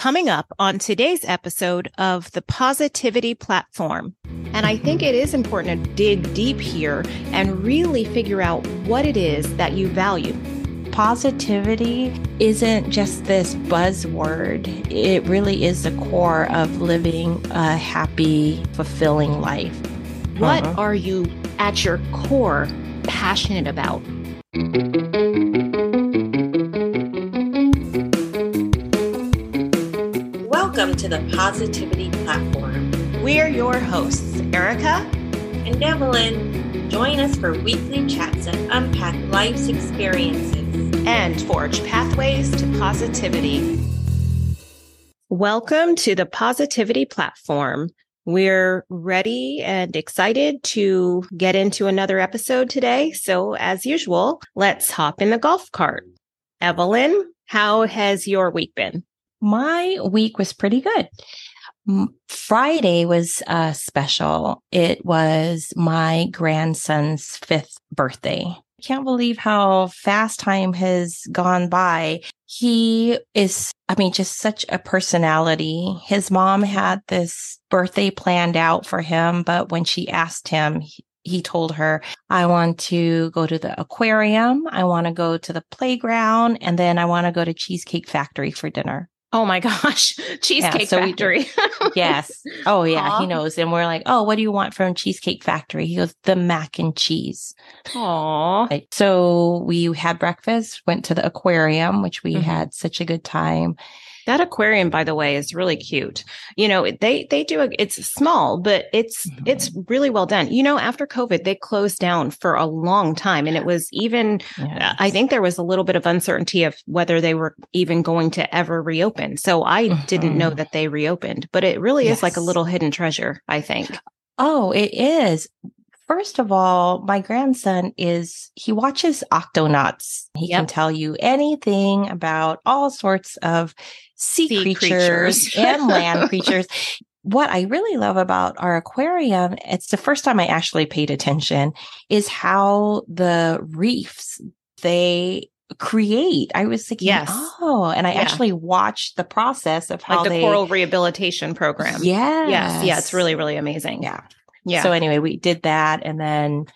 coming up on today's episode of the Positivity Platform. And I think it is important to dig deep here and really figure out what it is that you value. Positivity isn't just this buzzword, it really is the core of living a happy, fulfilling life. What uh-huh. are you at your core passionate about? Welcome to the Positivity Platform. We're your hosts, Erica and Evelyn. Join us for weekly chats that unpack life's experiences and forge pathways to positivity. Welcome to the Positivity Platform. We're ready and excited to get into another episode today. So, as usual, let's hop in the golf cart. Evelyn, how has your week been? My week was pretty good. Friday was uh, special. It was my grandson's fifth birthday. I can't believe how fast time has gone by. He is, I mean, just such a personality. His mom had this birthday planned out for him, but when she asked him, he told her, I want to go to the aquarium. I want to go to the playground and then I want to go to Cheesecake Factory for dinner. Oh my gosh, Cheesecake yeah, so Factory. yes. Oh yeah, Aww. he knows. And we're like, oh, what do you want from Cheesecake Factory? He goes, the mac and cheese. Aww. So we had breakfast, went to the aquarium, which we mm-hmm. had such a good time. That aquarium, by the way, is really cute. You know, they they do a, it's small, but it's mm-hmm. it's really well done. You know, after COVID, they closed down for a long time, and it was even. Yes. I think there was a little bit of uncertainty of whether they were even going to ever reopen. So I mm-hmm. didn't know mm-hmm. that they reopened, but it really yes. is like a little hidden treasure. I think. Oh, it is. First of all, my grandson is, he watches Octonauts. He yep. can tell you anything about all sorts of sea, sea creatures, creatures. and land creatures. What I really love about our aquarium, it's the first time I actually paid attention, is how the reefs, they create. I was thinking, yes. oh, and I yeah. actually watched the process of how like the they, coral rehabilitation program. Yeah. Yes. Yeah. It's really, really amazing. Yeah. Yeah. So anyway, we did that. And then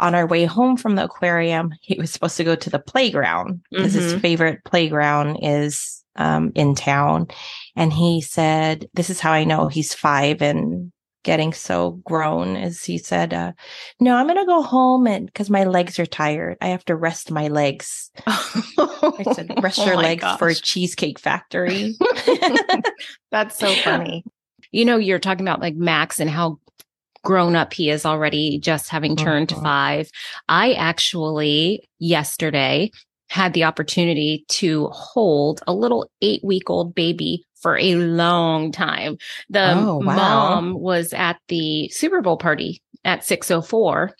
on our way home from the aquarium, he was supposed to go to the playground because mm-hmm. his favorite playground is um, in town. And he said, This is how I know he's five and getting so grown as he said, uh, No, I'm going to go home and because my legs are tired. I have to rest my legs. I said, Rest oh your legs gosh. for Cheesecake Factory. That's so funny. You know, you're talking about like Max and how grown up he is already just having turned uh-huh. five. I actually yesterday had the opportunity to hold a little eight week old baby for a long time. The oh, wow. mom was at the Super Bowl party at 604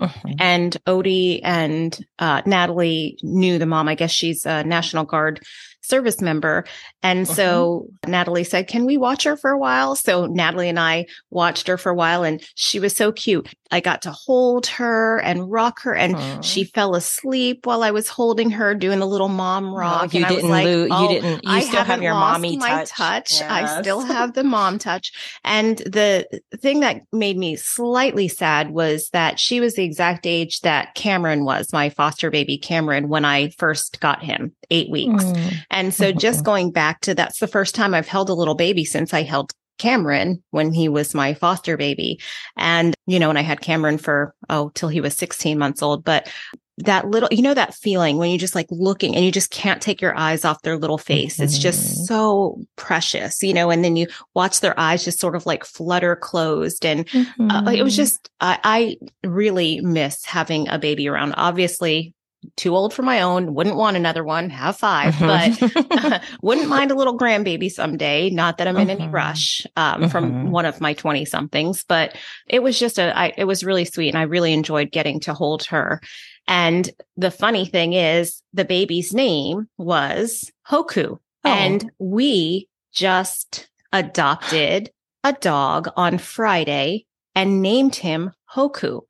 uh-huh. And Odie and uh, Natalie knew the mom. I guess she's a National Guard service member. And uh-huh. so Natalie said, Can we watch her for a while? So Natalie and I watched her for a while and she was so cute. I got to hold her and rock her and she fell asleep while I was holding her doing the little mom rock. You and didn't like, lose, oh, you didn't, you I still have your mommy my touch. touch. Yes. I still have the mom touch. And the thing that made me slightly sad was that she was the exact age that Cameron was, my foster baby Cameron, when I first got him, eight weeks. Mm. And so just going back to that's the first time I've held a little baby since I held Cameron when he was my foster baby. And, you know, and I had Cameron for, oh, till he was 16 months old. But that little, you know, that feeling when you just like looking and you just can't take your eyes off their little face. Mm-hmm. It's just mm-hmm. so precious, you know, and then you watch their eyes just sort of like flutter closed. And mm-hmm. uh, it was mm-hmm. just, I, I really miss having a baby around. Obviously, too old for my own, wouldn't want another one, have 5 mm-hmm. but wouldn't mind a little grandbaby someday. Not that I'm in any mm-hmm. rush um, from mm-hmm. one of my 20 somethings, but it was just a, I, it was really sweet. And I really enjoyed getting to hold her. And the funny thing is the baby's name was Hoku. Oh. And we just adopted a dog on Friday and named him Hoku.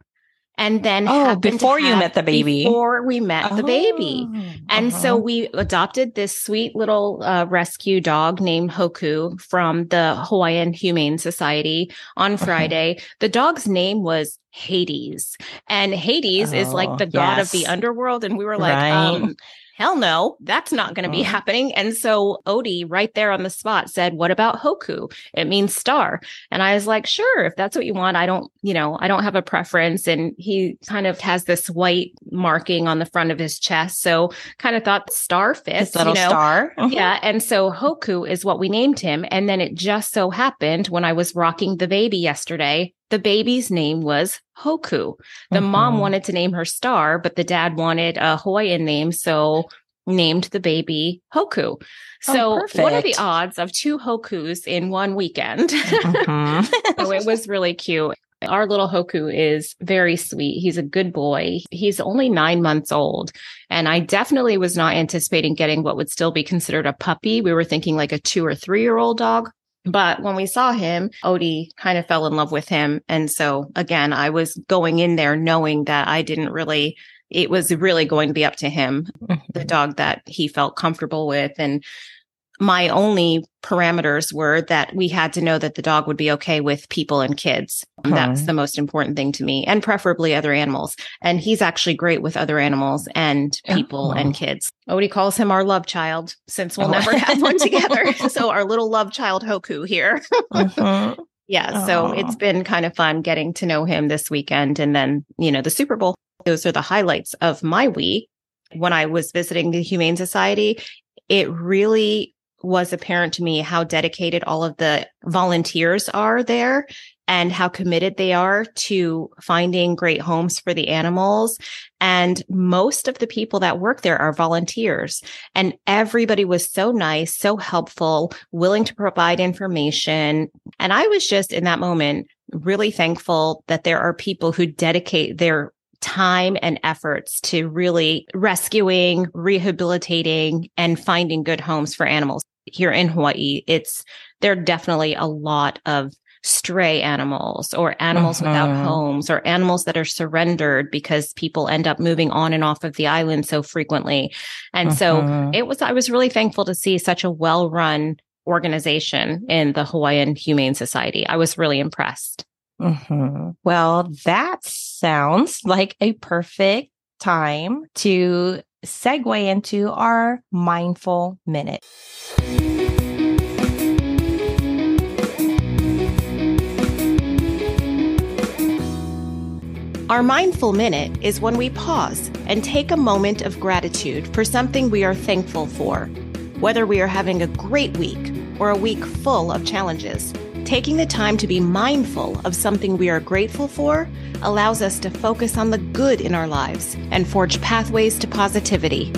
And then Oh, before you met the baby. before we met the baby. Oh, And so uh-huh. we adopted this sweet little uh, rescue dog named Hoku from the Hawaiian Humane Society on Uh-huh. Friday. The dog's name was Hades, and Hades is Oh, like the god of the underworld. And we were like, Right. um, hell no, that's not going to be Mhm. happening. And so Odie, right there on the spot, said, What about Hoku? It means star. And I was like, Sure, if that's what you want. I don't, you know, I don't have a preference. And he kind of has this white marking on the front of his chest. So kind of thought star fits, His little you know. star. Yeah. And so Hoku is what we named him. And then it just so happened when I was rocking the baby yesterday, the baby's name was Hoku. The mom Mhm. wanted to name her Star, but the dad wanted a Hawaiian name. So named the baby Hoku. Oh, So what are the odds of two Hokus in one weekend? Mhm. so it was really cute. Our little Hoku is very sweet. He's a good boy. He's only nine months old. And I definitely was not anticipating getting what would still be considered a puppy. We were thinking like a two or three year old dog. But when we saw him, Odie kind of fell in love with him. And so again, I was going in there knowing that I didn't really, it was really going to be up to him mm-hmm. the dog that he felt comfortable with. And my only parameters were that we had to know that the dog would be okay with people and kids. And That's the most important thing to me, and preferably other animals. And he's actually great with other animals and people Oh. and kids. Odie calls him our love child since we'll Oh. never have one together. so our little love child Hoku here. Mhm. Yeah. So it's been kind of fun getting to know him this weekend. And then, you know, the Super Bowl, those are the highlights of my week. When I was visiting the Humane Society, it really was apparent to me how dedicated all of the volunteers are there and how committed they are to finding great homes for the animals. And most of the people that work there are volunteers. And everybody was so nice, so helpful, willing to provide information. And I was just in that moment really thankful that there are people who dedicate their time and efforts to really rescuing, rehabilitating, and finding good homes for animals here in Hawaii. It's there are definitely a lot of stray animals or animals without Mhm. homes or animals that are surrendered because people end up moving on and off of the island so frequently. And so Mhm. it was, I was really thankful to see such a well run organization in the Hawaiian Humane Society. I was really impressed. Mhm. Well, that sounds like a perfect time to segue into our mindful minute. Our mindful minute is when we pause and take a moment of gratitude for something we are thankful for. Whether we are having a great week or a week full of challenges, taking the time to be mindful of something we are grateful for allows us to focus on the good in our lives and forge pathways to positivity.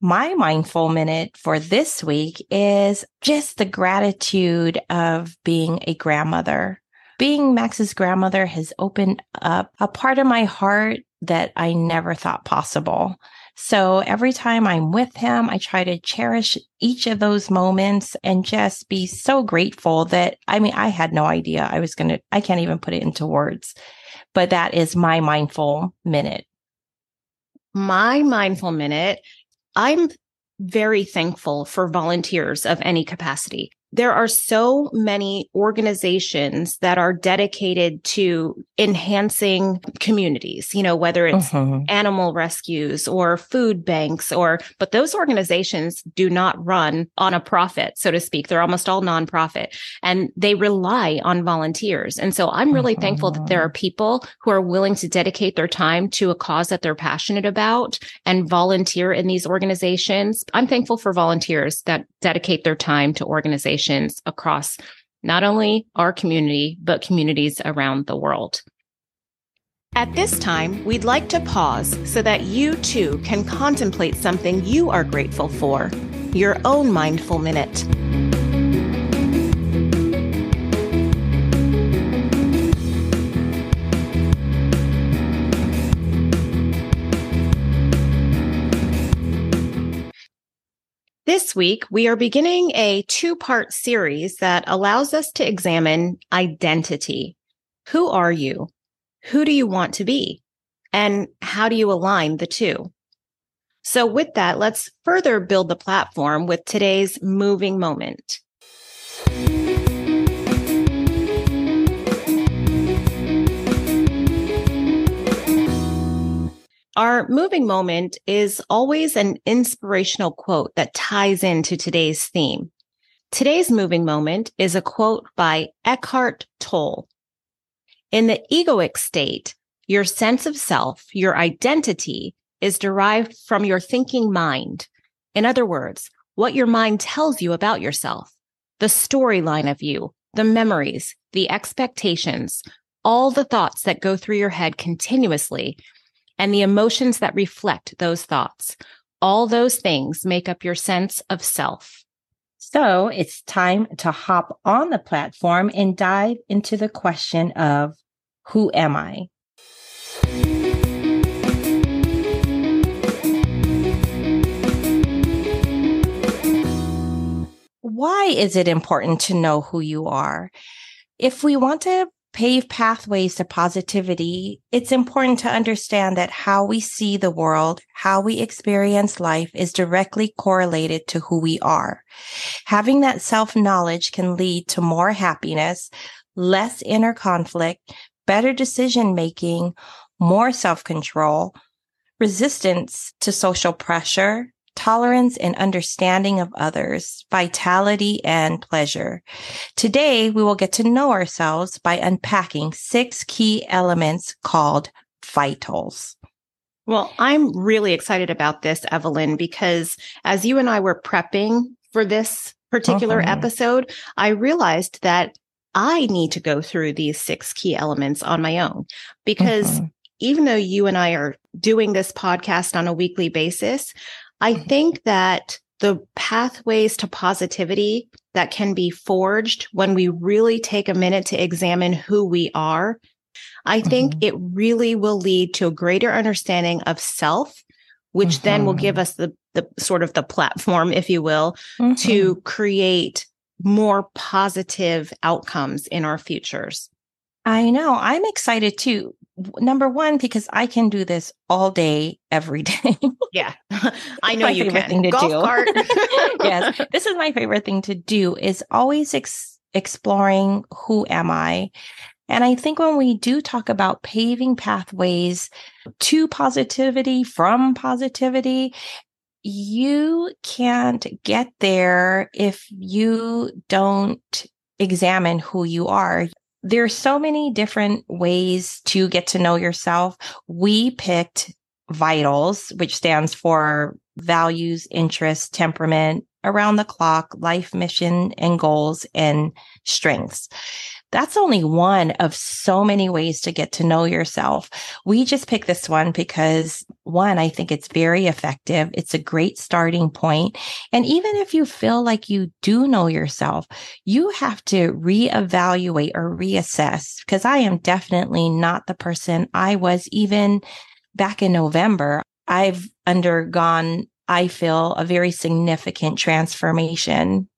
My mindful minute for this week is just the gratitude of being a grandmother. Being Max's grandmother has opened up a part of my heart that I never thought possible. So every time I'm with him, I try to cherish each of those moments and just be so grateful that, I mean, I had no idea I was going to, I can't even put it into words, but that is my mindful minute. My mindful minute, I'm very thankful for volunteers of any capacity. There are so many organizations that are dedicated to enhancing communities, you know, whether it's Mhm. animal rescues or food banks or but those organizations do not run on a profit so to speak. They're almost all nonprofit and they rely on volunteers. And so i'm really thankful that there are people who are willing to dedicate their time to a cause that they're passionate about and volunteer in these organizations. I'm thankful for volunteers that dedicate their time to organizations across not only our community but communities around the world at this time, we'd like to pause so that you too can contemplate something you are grateful for, your own mindful minute. This week, we are beginning a two part series that allows us to examine identity. Who are you? who do you want to be? And how do you align the two? So, with that, let's further build the platform with today's moving moment. Our moving moment is always an inspirational quote that ties into today's theme. Today's moving moment is a quote by Eckhart Tolle. In the egoic state, your sense of self, your identity is derived from your thinking mind. In other words, what your mind tells you about yourself, the storyline of you, the memories, the expectations, all the thoughts that go through your head continuously and the emotions that reflect those thoughts. All those things make up your sense of self. So it's time to hop on the platform and dive into the question of who am I? Why is it important to know who you are? If we want to pave pathways to positivity, it's important to understand that how we see the world, how we experience life is directly correlated to who we are. Having that self knowledge can lead to more happiness, less inner conflict, better decision making, more self control, resistance to social pressure, tolerance and understanding of others, vitality and pleasure. Today, we will get to know ourselves by unpacking six key elements called vitals. Well, I'm really excited about this, Evelyn, because as you and I were prepping for this particular uh-huh. episode, I realized that I need to go through these six key elements on my own because uh-huh. even though you and I are doing this podcast on a weekly basis, I think that the pathways to positivity that can be forged when we really take a minute to examine who we are, I think mm-hmm. it really will lead to a greater understanding of self, which mm-hmm. then will give mm-hmm. us the, the sort of the platform, if you will, mm-hmm. to create more positive outcomes in our futures. I know. I'm excited too number one because I can do this all day, every day. yeah, I know you can. Thing to Golf do. cart. yes, this is my favorite thing to do. Is always ex- exploring who am I. And I think when we do talk about paving pathways to positivity, from positivity, you can't get there if you don't examine who you are there's so many different ways to get to know yourself. We picked vitals, which stands for values, interests, temperament, around the clock, life mission and goals and strengths that's only one of so many ways to get to know yourself. We just picked this one because one, I think it's very effective. It's a great starting point. And even if you feel like you do know yourself, you have to reevaluate or reassess because I am definitely not the person I was even back in November. I've undergone, I feel, a very significant transformation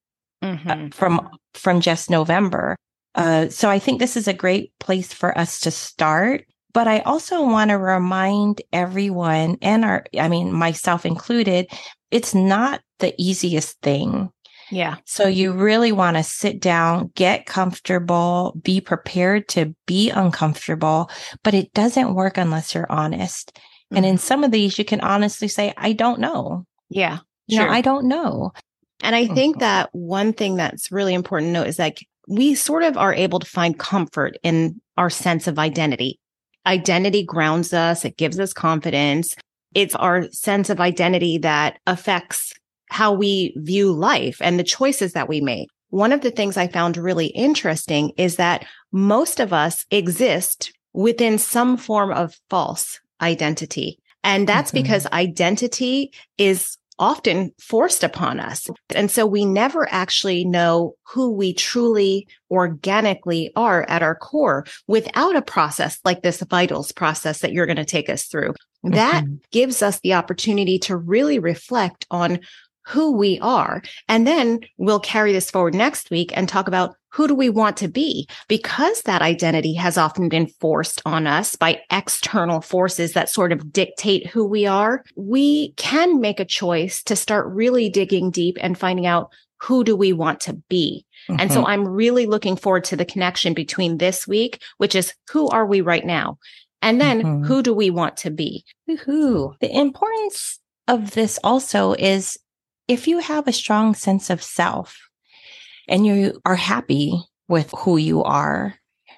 mm-hmm. from from just November. Uh, so I think this is a great place for us to start. But I also want to remind everyone and our, I mean, myself included, it's not the easiest thing. Yeah. So you really want to sit down, get comfortable, be prepared to be uncomfortable, but it doesn't work unless you're honest. Mm-hmm. And in mm-hmm. some of these, you can honestly say, I don't know. Yeah. You know, I don't know. And I think mm-hmm. that one thing that's really important to note is like we sort of are able to find comfort in our sense of identity. Identity grounds us. It gives us confidence. It's our sense of identity that affects how we view life and the choices that we make. One of the things I found really interesting is that most of us exist within some form of false identity. And that's mm-hmm. because identity is often forced upon us. And so we never actually know who we truly organically are at our core without a process like this vitals process that you're going to take us through. Mm-hmm. That gives us the opportunity to really reflect on who we are. And then we'll carry this forward next week and talk about who do we want to be? Because that identity has often been forced on us by external forces that sort of dictate who we are. We can make a choice to start really digging deep and finding out who do we want to be? Mm-hmm. And so mm-hmm. I'm really looking forward to the connection between this week, which is who are we right now? And then mm-hmm. who do we want to be? Who? The importance of this also is if you have a strong sense of self and you are happy with who you are,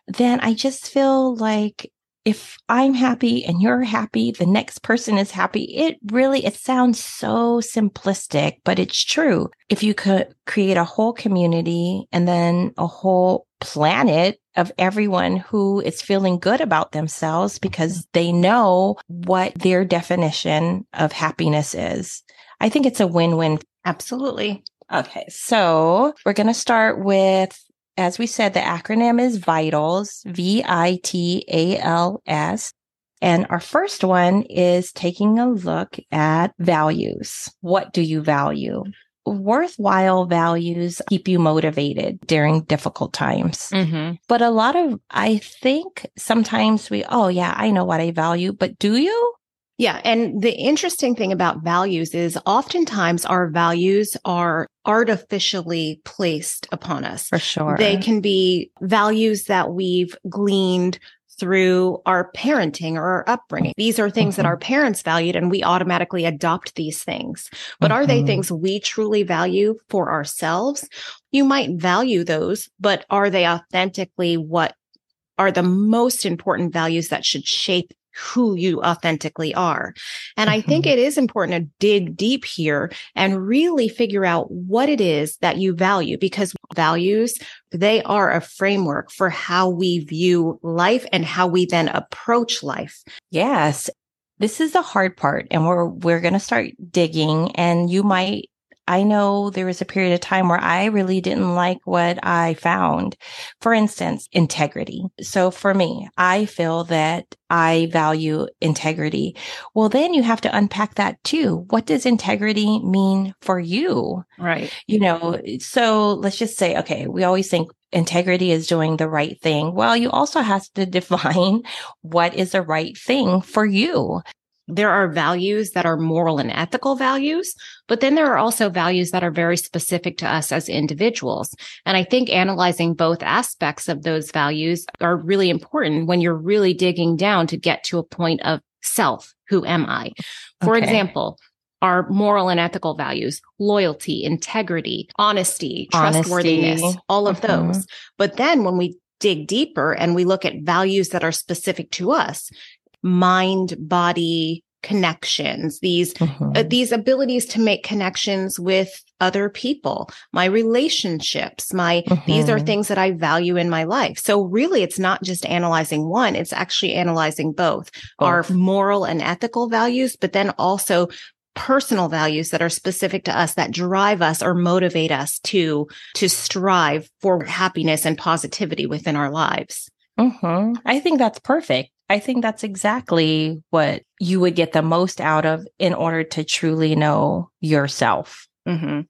then I just feel like if I'm happy and you're happy, the next person is happy. It really, it sounds so simplistic, but it's true. If you could create a whole community and then a whole planet of everyone who is feeling good about themselves because mm-hmm. they know what their definition of happiness is. I think it's a win-win. Absolutely. Okay. So we're going to start with as we said, the acronym is VITALS, V I T A L S. And our first one is taking a look at values. What do you value? Worthwhile values keep you motivated during difficult times. Mm-hmm. But a lot of, I think sometimes we, oh, yeah, I know what I value, but do you? Yeah. And the interesting thing about values is oftentimes our values are artificially placed upon us. For sure. They can be values that we've gleaned through our parenting or our upbringing. These are things mm-hmm. that our parents valued and we automatically adopt these things. But mm-hmm. are they mm-hmm. things we truly value for ourselves? You might value those, but are they authentically what are the most important values that should shape who you authentically are. And. I think mm-hmm. it is important to dig deep here and really figure out what it is that you value because values, they are a framework for how we view life and how we then approach life. Yes. This is the hard part and we're we're going to start digging and you might I know there was a period of time where I really didn't like what I found. For instance, integrity. So for me, I feel that I value integrity. Well, then you have to unpack that too. What does integrity mean for you? Right. You know, so let's just say, okay, we always think integrity is doing the right thing. Well, you also have to define what is the right thing for you there are values that are moral and ethical values, but then there are also values that are very specific to us as individuals. And I think analyzing both aspects of those values are really important when you're really digging down to get to a point of self. Who am I? For okay. example, our moral and ethical values, loyalty, integrity, honesty, honesty. trustworthiness, all of mm-hmm. those. But then when we dig deeper and we look at values that are specific to us, mind body connections these uh, mm-hmm. uh, these abilities to make connections with other people my relationships my mm-hmm. these are mm-hmm. things that i value in my life so really it's not just analyzing one it's actually analyzing both, both. our moral and ethical values but then also personal values that are specific to us that drive us or motivate us to to strive for happiness and positivity within our lives mm-hmm. i think that's perfect I think that's exactly what you would get the most out of in order to truly know yourself. Mm-hmm.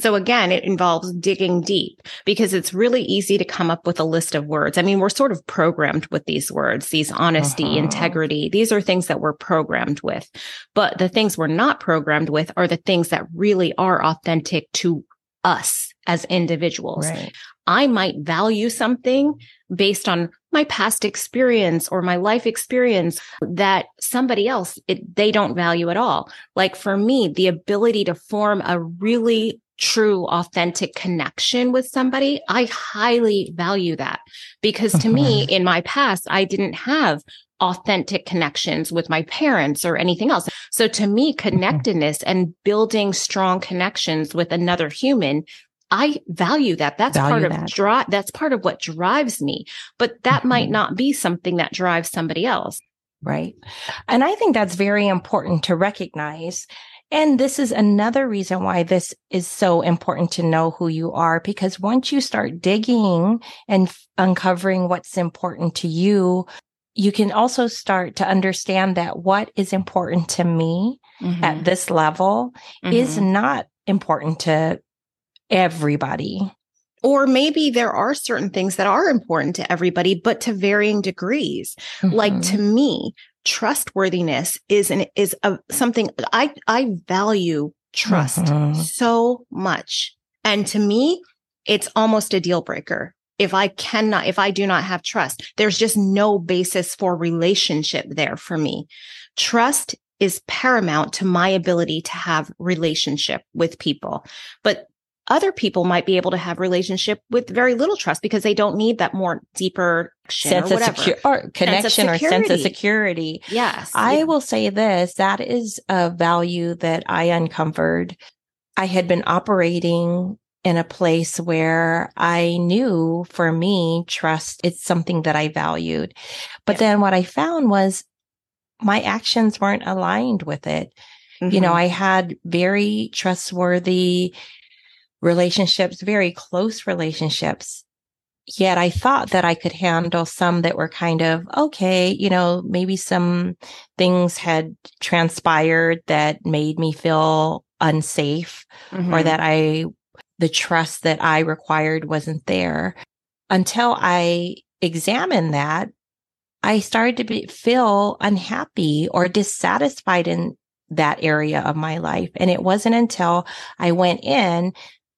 So again, it involves digging deep because it's really easy to come up with a list of words. I mean, we're sort of programmed with these words, these honesty, uh-huh. integrity. These are things that we're programmed with. But the things we're not programmed with are the things that really are authentic to us as individuals. Right. I might value something based on my past experience or my life experience that somebody else it, they don't value at all. Like for me, the ability to form a really true authentic connection with somebody, I highly value that because to me in my past I didn't have authentic connections with my parents or anything else. So to me, mm-hmm. connectedness and building strong connections with another human I value that. That's value part of drive. That's part of what drives me, but that mm-hmm. might not be something that drives somebody else. Right. And I think that's very important to recognize. And this is another reason why this is so important to know who you are, because once you start digging and f- uncovering what's important to you, you can also start to understand that what is important to me mm-hmm. at this level mm-hmm. is not important to everybody. Or maybe there are certain things that are important to everybody, but to varying degrees. Mm-hmm. Like to me, trustworthiness is an is a something I I value trust mm-hmm. so much. And to me, it's almost a deal breaker. If I cannot, if I do not have trust, there's just no basis for relationship there for me. Trust is paramount to my ability to have relationship with people. But other people might be able to have relationship with very little trust because they don't need that more deeper sense of secure or connection sense or sense of security. Yes. I yeah. will say this, that is a value that I uncovered. I had been operating in a place where I knew for me, trust, it's something that I valued. But yeah. then what I found was my actions weren't aligned with it. Mm-hmm. You know, mm-hmm. I had very trustworthy relationships, very close relationships. Yet I thought that I could handle some that were kind of okay, you know, maybe some things had transpired that made me feel unsafe mm-hmm. or that I, the trust that I required wasn't there. Until I examined that, I started to be, feel unhappy or dissatisfied in that area of my life. And it wasn't until I went in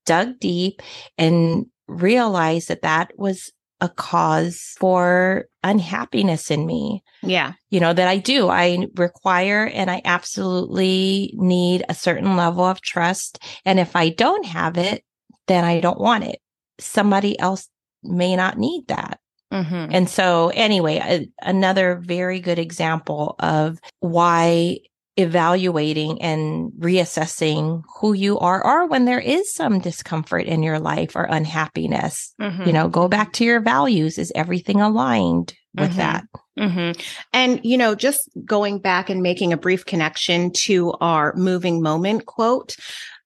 dug deep and realized that that was a cause for unhappiness in me. Yeah. You know, that I do. I require and I absolutely need a certain level of trust. And if I don't have it, then I don't want it. Somebody else may not need that. Mm-hmm. And so, anyway, a, another very good example of why evaluating and reassessing who you are or when there is some discomfort in your life or unhappiness mm-hmm. you know go back to your values is everything aligned with mm-hmm. that mm-hmm. and you know just going back and making a brief connection to our moving moment quote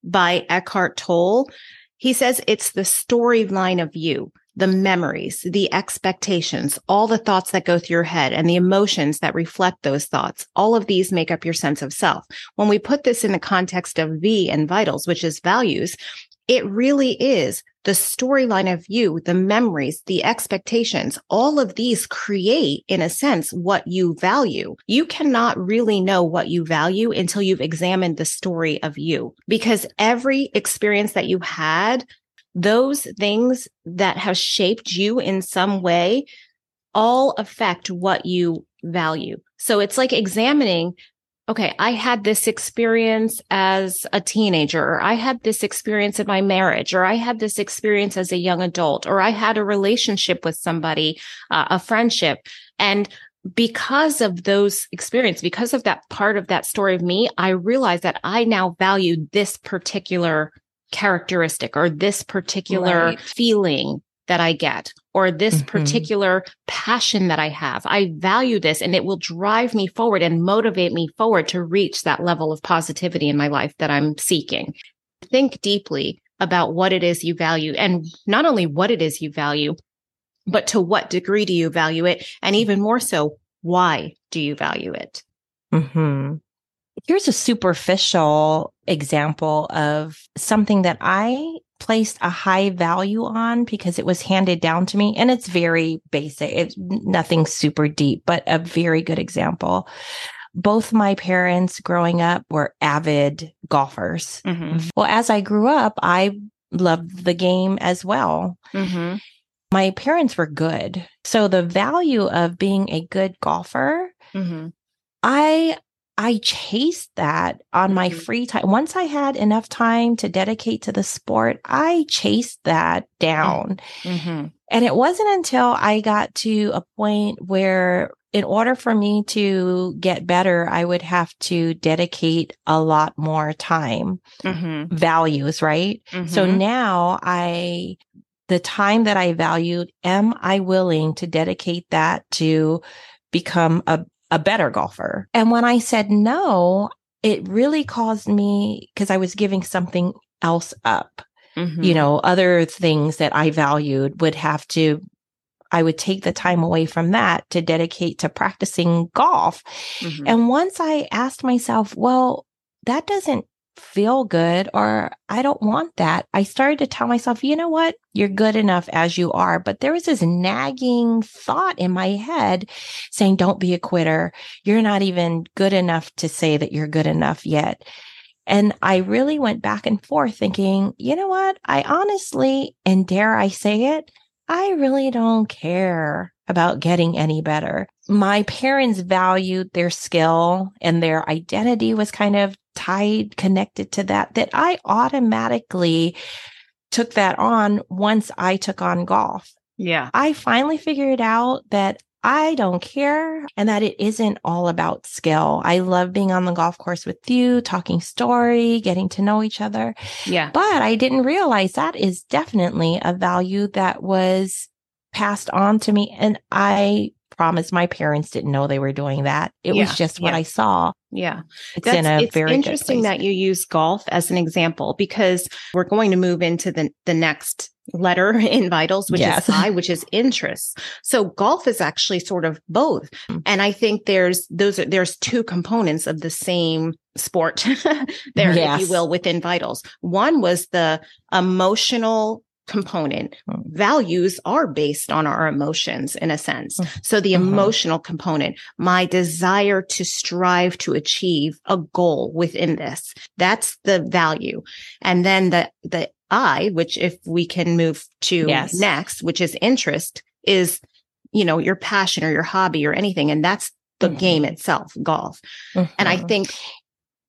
by eckhart tolle he says it's the storyline of you the memories, the expectations, all the thoughts that go through your head and the emotions that reflect those thoughts. All of these make up your sense of self. When we put this in the context of V and vitals, which is values, it really is the storyline of you, the memories, the expectations, all of these create, in a sense, what you value. You cannot really know what you value until you've examined the story of you because every experience that you had those things that have shaped you in some way all affect what you value. So it's like examining, okay, I had this experience as a teenager, or I had this experience in my marriage, or I had this experience as a young adult, or I had a relationship with somebody, uh, a friendship. And because of those experiences, because of that part of that story of me, I realize that I now value this particular characteristic or this particular right. feeling that I get or this mm-hmm. particular passion that I have. I value this and it will drive me forward and motivate me forward to reach that level of positivity in my life that I'm seeking. Think deeply about what it is you value and not only what it is you value, but to what degree do you value it? And even more so, why do you value it? Mm-hmm. Here's a superficial example of something that I placed a high value on because it was handed down to me and it's very basic. It's nothing super deep, but a very good example. Both my parents growing up were avid golfers. Mm-hmm. Well, as I grew up, I loved the game as well. Mm-hmm. My parents were good. So the value of being a good golfer, mm-hmm. I I chased that on my mm-hmm. free time. Once I had enough time to dedicate to the sport, I chased that down. Mm-hmm. And it wasn't until I got to a point where in order for me to get better, I would have to dedicate a lot more time, mm-hmm. values, right? Mm-hmm. So now I, the time that I valued, am I willing to dedicate that to become a a better golfer. And when I said no, it really caused me because I was giving something else up. Mm-hmm. You know, other things that I valued would have to, I would take the time away from that to dedicate to practicing golf. Mm-hmm. And once I asked myself, well, that doesn't feel good or I don't want that. I started to tell myself, you know what? You're good enough as you are. But there was this nagging thought in my head saying, don't be a quitter. You're not even good enough to say that you're good enough yet. And I really went back and forth thinking, you know what? I honestly, and dare I say it, I really don't care about getting any better. My parents valued their skill and their identity was kind of tied, connected to that, that I automatically took that on once I took on golf. Yeah. I finally figured out that I don't care and that it isn't all about skill. I love being on the golf course with you, talking story, getting to know each other. Yeah. But I didn't realize that is definitely a value that was passed on to me. And I promise my parents didn't know they were doing that. It Yeah, was just what yeah. I saw. Yeah. It's in a it's very interesting that you use golf as an example because we're going to move into the the next letter in vitals which Yes. is I which is interest. So golf is actually sort of both. And I think there's those are there's two components of the same sport there if you will within vitals. One was the emotional component. Mm. Values are based on our emotions in a sense. Mm. So the Mhm. emotional component, my desire to strive to achieve a goal within this, that's the value. And then the, the I, which if we can move to Yes. next, which is interest is, you know, your passion or your hobby or anything. And that's the Mhm. game itself, golf. And I Mhm. think,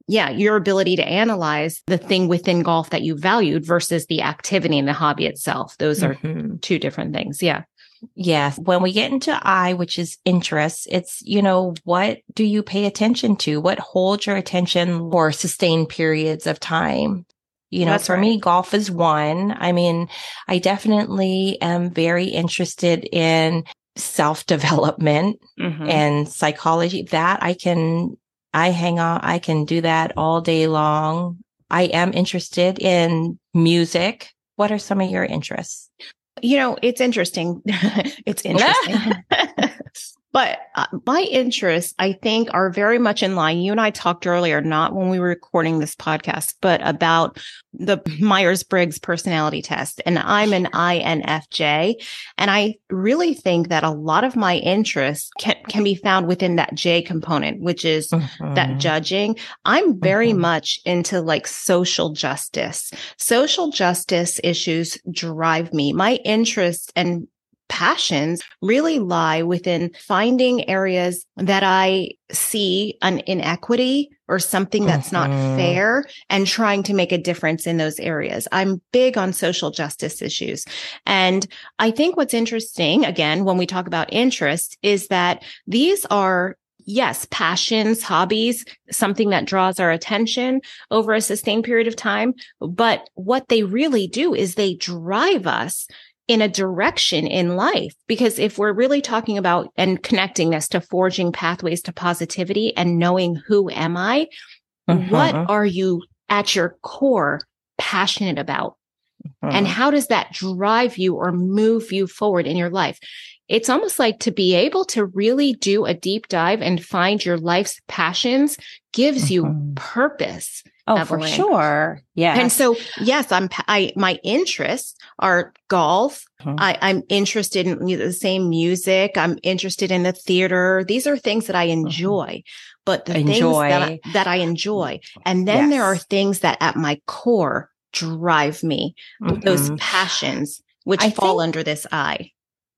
yeah, your ability to analyze the thing within golf that you valued versus the activity and the hobby itself. Those are Mhm. two different things. Yeah. Yes. When we get into I, which is interest, it's, you know, what do you pay attention to? What holds your attention for sustained periods of time? You know, That's for right. me, golf is one. I mean, I definitely am very interested in self development Mhm. and psychology that I can, I hang on, I can do that all day long. I am interested in music. What are some of your interests? You know, it's interesting. it's interesting. but uh, my interests, I think, are very much in line. You and I talked earlier, not when we were recording this podcast, but about the Myers Briggs personality test. And I'm an INFJ. And I really think that a lot of my interests can, can be found within that J component, which is that Mhm. judging. I'm very Mhm. much into like social justice. Social justice issues drive me. My interests and passions really lie within finding areas that I see an inequity or something that's not Mhm. fair and trying to make a difference in those areas. I'm big on social justice issues. And I think what's interesting, again, when we talk about interest is that these are yes, passions, hobbies, something that draws our attention over a sustained period of time. But what they really do is they drive us in a direction in life. Because if we're really talking about and connecting this to forging pathways to positivity and knowing who am I, what Mhm. are you at your core passionate about? And Mhm. how does that drive you or move you forward in your life? It's almost like to be able to really do a deep dive and find your life's passions gives you Mhm. purpose. Oh, for sure. Yeah. And so, yes, I'm, I, my interests are golf. Mhm. I, I'm interested in the same music. I'm interested in the theater. These are things that I enjoy, but the things that I, Enjoy. that I enjoy. And then there are things that at my core drive me those Mhm. passions which I fall think- under this eye.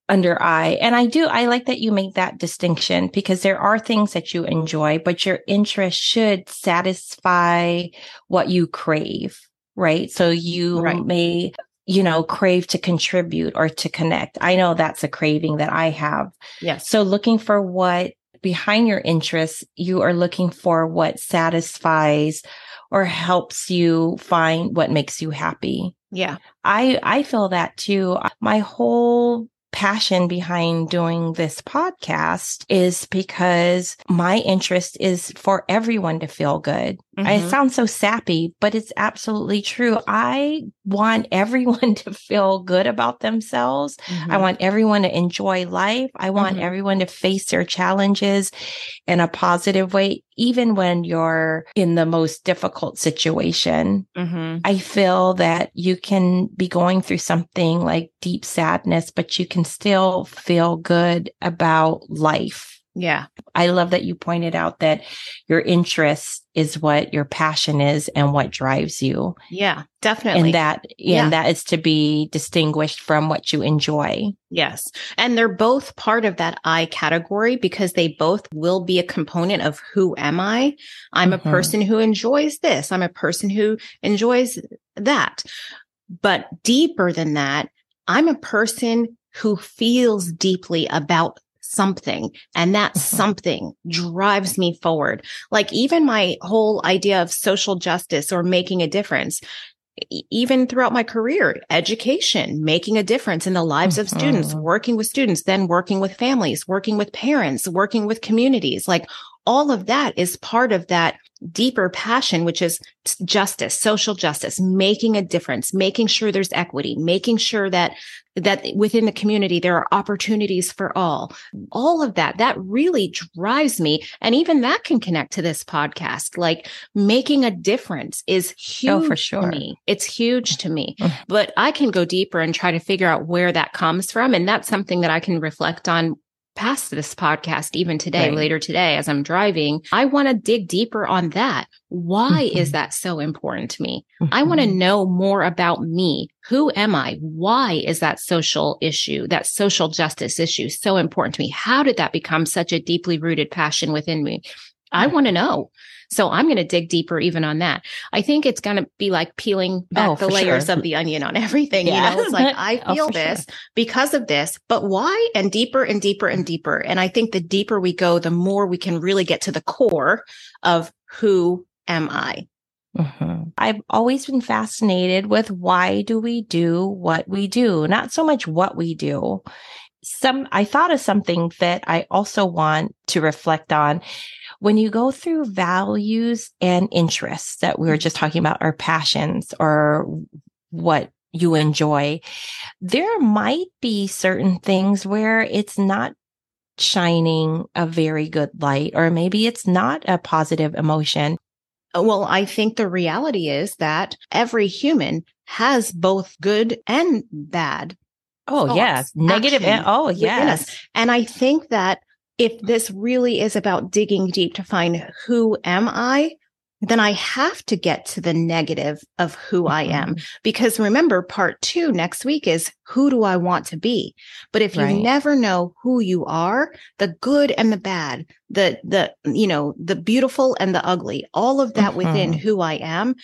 Under I. And I do, I like that you make that distinction because there are things that you enjoy, but your interest should satisfy what you crave, right? So you Right. may, you know, crave to contribute or to connect. I know that's a craving that I have. Yes. So looking for what behind your interests, you are looking for what satisfies or helps you find what makes you happy. Yeah. I I feel that too. My whole passion behind doing this podcast is because my interest is for everyone to feel good. Mm-hmm. It sounds so sappy, but it's absolutely true. I want everyone to feel good about themselves. Mm-hmm. I want everyone to enjoy life. I want mm-hmm. everyone to face their challenges in a positive way, even when you're in the most difficult situation. Mm-hmm. I feel that you can be going through something like deep sadness, but you can still feel good about life. Yeah. I love that you pointed out that your interest is what your passion is and what drives you. Yeah, definitely. And that yeah. and that is to be distinguished from what you enjoy. Yes. And they're both part of that I category because they both will be a component of who am I? I'm mm-hmm. a person who enjoys this. I'm a person who enjoys that. But deeper than that, I'm a person who feels deeply about something and that mm-hmm. something drives me forward. Like even my whole idea of social justice or making a difference, even throughout my career, education, making a difference in the lives of students, mm-hmm. working with students, then working with families, working with parents, working with communities, like all of that is part of that deeper passion, which is justice, social justice, making a difference, making sure there's equity, making sure that that within the community there are opportunities for all. All of that, that really drives me. And even that can connect to this podcast. Like making a difference is huge oh, for sure. to me. It's huge to me. Mm. but I can go deeper and try to figure out where that comes from. And that's something that I can reflect on past this podcast, even today, right. later today, as I'm driving, I want to dig deeper on that. Why mm-hmm. is that so important to me? Mm-hmm. I want to know more about me. Who am I? Why is that social issue, that social justice issue so important to me? How did that become such a deeply rooted passion within me? I want to know. So I'm going to dig deeper even on that. I think it's going to be like peeling back oh, the layers sure. of the onion on everything. Yeah. You know, it's like, I oh, feel oh, this sure. because of this, but why? And deeper and deeper and deeper. And I think the deeper we go, the more we can really get to the core of who am I? Mm-hmm. I've always been fascinated with why do we do what we do? Not so much what we do. Some, I thought of something that I also want to reflect on when you go through values and interests that we were just talking about, or passions or what you enjoy, there might be certain things where it's not shining a very good light, or maybe it's not a positive emotion. Well, I think the reality is that every human has both good and bad. Oh, yes. Negative. And, oh, yes. And I think that if this really is about digging deep to find who am I, then I have to get to the negative of who I am. Mm-hmm. Because remember, part two next week is who do I want to be? But if you right. never know who you are, the good and the bad, the, the, you know, the beautiful and the ugly, all of that mm-hmm. within who I am,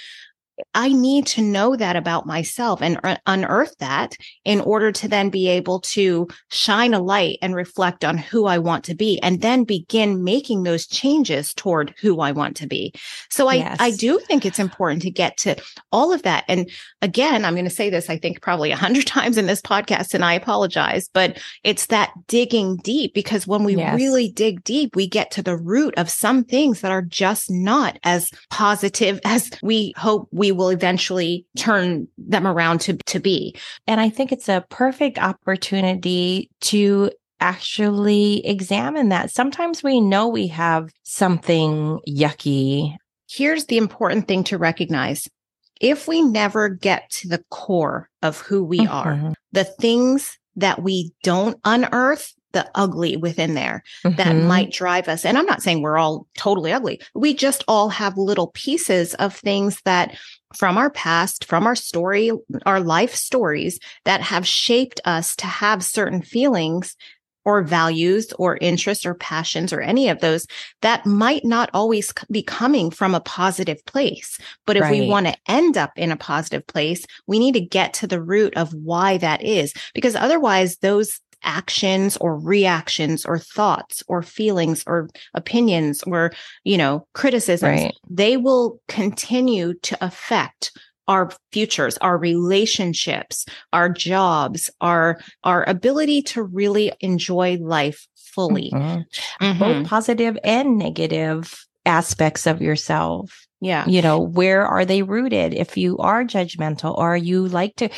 I need to know that about myself and unearth that in order to then be able to shine a light and reflect on who I want to be and then begin making those changes toward who I want to be. So I, yes. I do think it's important to get to all of that. And again, I'm going to say this, I think probably a hundred times in this podcast and I apologize, but it's that digging deep because when we yes. really dig deep, we get to the root of some things that are just not as positive as we hope we will eventually turn them around to, to be. And I think it's a perfect opportunity to actually examine that. Sometimes we know we have something yucky. Here's the important thing to recognize. If we never get to the core of who we mm-hmm. are, the things that we don't unearth, the ugly within there mm-hmm. that might drive us. And I'm not saying we're all totally ugly. We just all have little pieces of things that from our past, from our story, our life stories that have shaped us to have certain feelings or values or interests or passions or any of those that might not always be coming from a positive place. But if right. we want to end up in a positive place, we need to get to the root of why that is, because otherwise those actions or reactions or thoughts or feelings or opinions or, you know, criticisms, right. they will continue to affect our futures, our relationships, our jobs, our, our ability to really enjoy life fully. Mm-hmm. Mm-hmm. Both positive and negative aspects of yourself. Yeah. You know, where are they rooted? If you are judgmental or you like to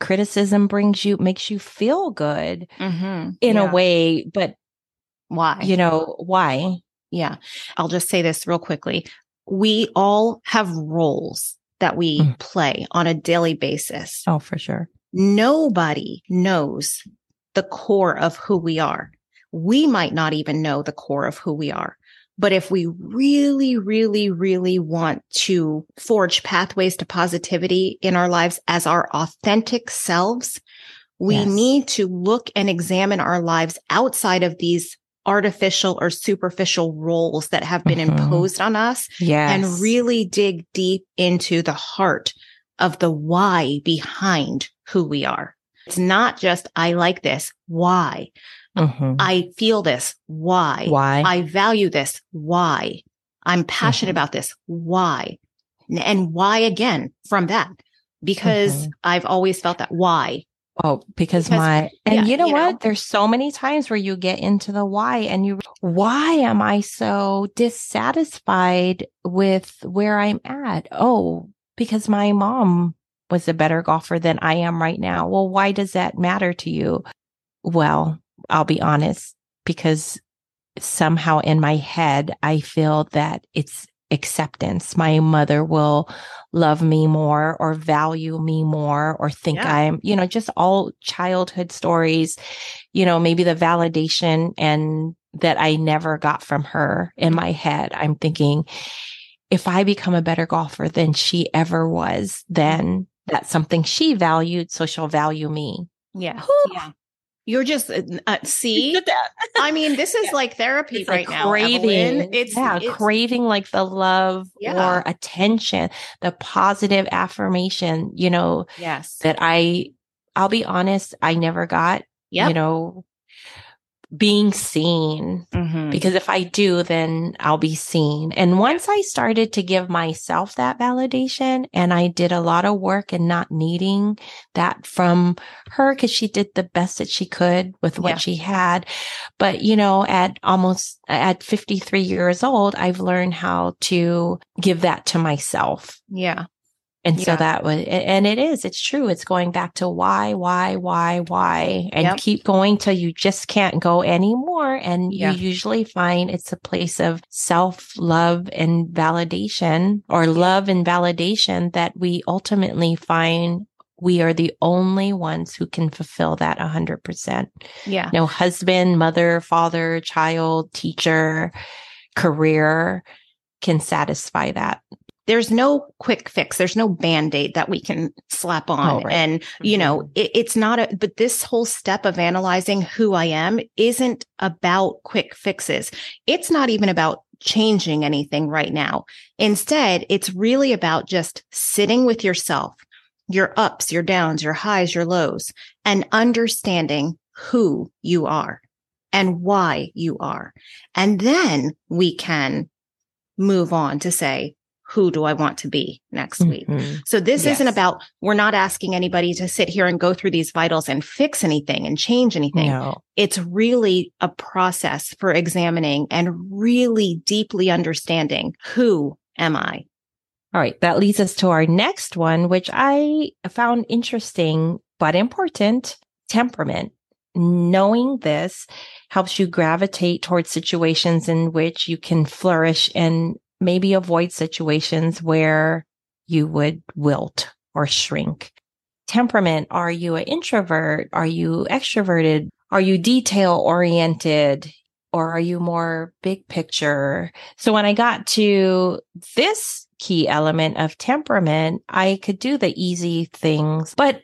criticism brings you makes you feel good Mm-hmm. in Yeah. a way, but Why? you know, why? Yeah. I'll just say this real quickly. We all have roles that we Mm. play on a daily basis. Oh, for sure. Nobody knows the core of who we are. We might not even know the core of who we are. But if we really, really, really want to forge pathways to positivity in our lives as our authentic selves, we Yes. need to look and examine our lives outside of these artificial or superficial roles that have been Mhm. imposed on us Yes. and really dig deep into the heart of the why behind who we are. It's not just, I like this. Why? Mhm. I feel this. Why? why? I value this. Why? I'm passionate Mhm. about this. Why? And why again from that? Because Mhm. I've always felt that. Why? Oh, because, Because- my and yeah, you know you what? know. There's so many times where you get into the why and you why am I so dissatisfied with where I'm at? Oh, because my mom was a better golfer than I am right now. Well, why does that matter to you? Well, I'll be honest, because somehow in my head, I feel that it's acceptance. My mother will love me more or value me more or think Yeah. I'm, you know, just all childhood stories, you know, maybe the validation and that I never got from her in my head. I'm thinking if I become a better golfer than she ever was, then that's something she valued. So she'll value me. Yeah. Whew. Yeah. You're just, uh, uh, see. I mean, this is like therapy It's right like now. craving. Evelyn. It's, yeah, it's craving like the love Yeah. or attention, the positive affirmation, you know, yes. that I, I'll be honest, I never got, Yep. you know, being seen. Mhm. Because if I do, then I'll be seen. And once I started to give myself that validation and I did a lot of work and not needing that from her because she did the best that she could with what Yeah. she had. But, you know, at almost at 53 years old, I've learned how to give that to myself. yeah. And so that was, and it is, it's true. It's going back to why, why, why, why, and Yep. keep going till you just can't go anymore. And Yeah. you usually find it's a place of self love and validation or love and validation that we ultimately find we are the only ones who can fulfill that 100%. Yeah. No husband, mother, father, child, teacher, career can satisfy that. There's no quick fix. There's no band-aid that we can slap on. Oh, right. And, you mm-hmm. know, it, it's not a, but this whole step of analyzing who I am isn't about quick fixes. It's not even about changing anything right now. Instead, it's really about just sitting with yourself, your ups, your downs, your highs, your lows, and understanding who you are and why you are. And then we can move on to say, who do I want to be next week? Mhm. So this isn't about, we're not asking anybody to sit here and go through these vitals and fix anything and change anything. No. It's really a process for examining and really deeply understanding who am I? All right. That leads us to our next one, which I found interesting but important temperament. Knowing this helps you gravitate towards situations in which you can flourish and maybe avoid situations where you would wilt or shrink. Temperament. Are you an introvert? Are you extroverted? Are you detail oriented? Or are you more big picture? So when I got to this key element of temperament, I could do the easy things, but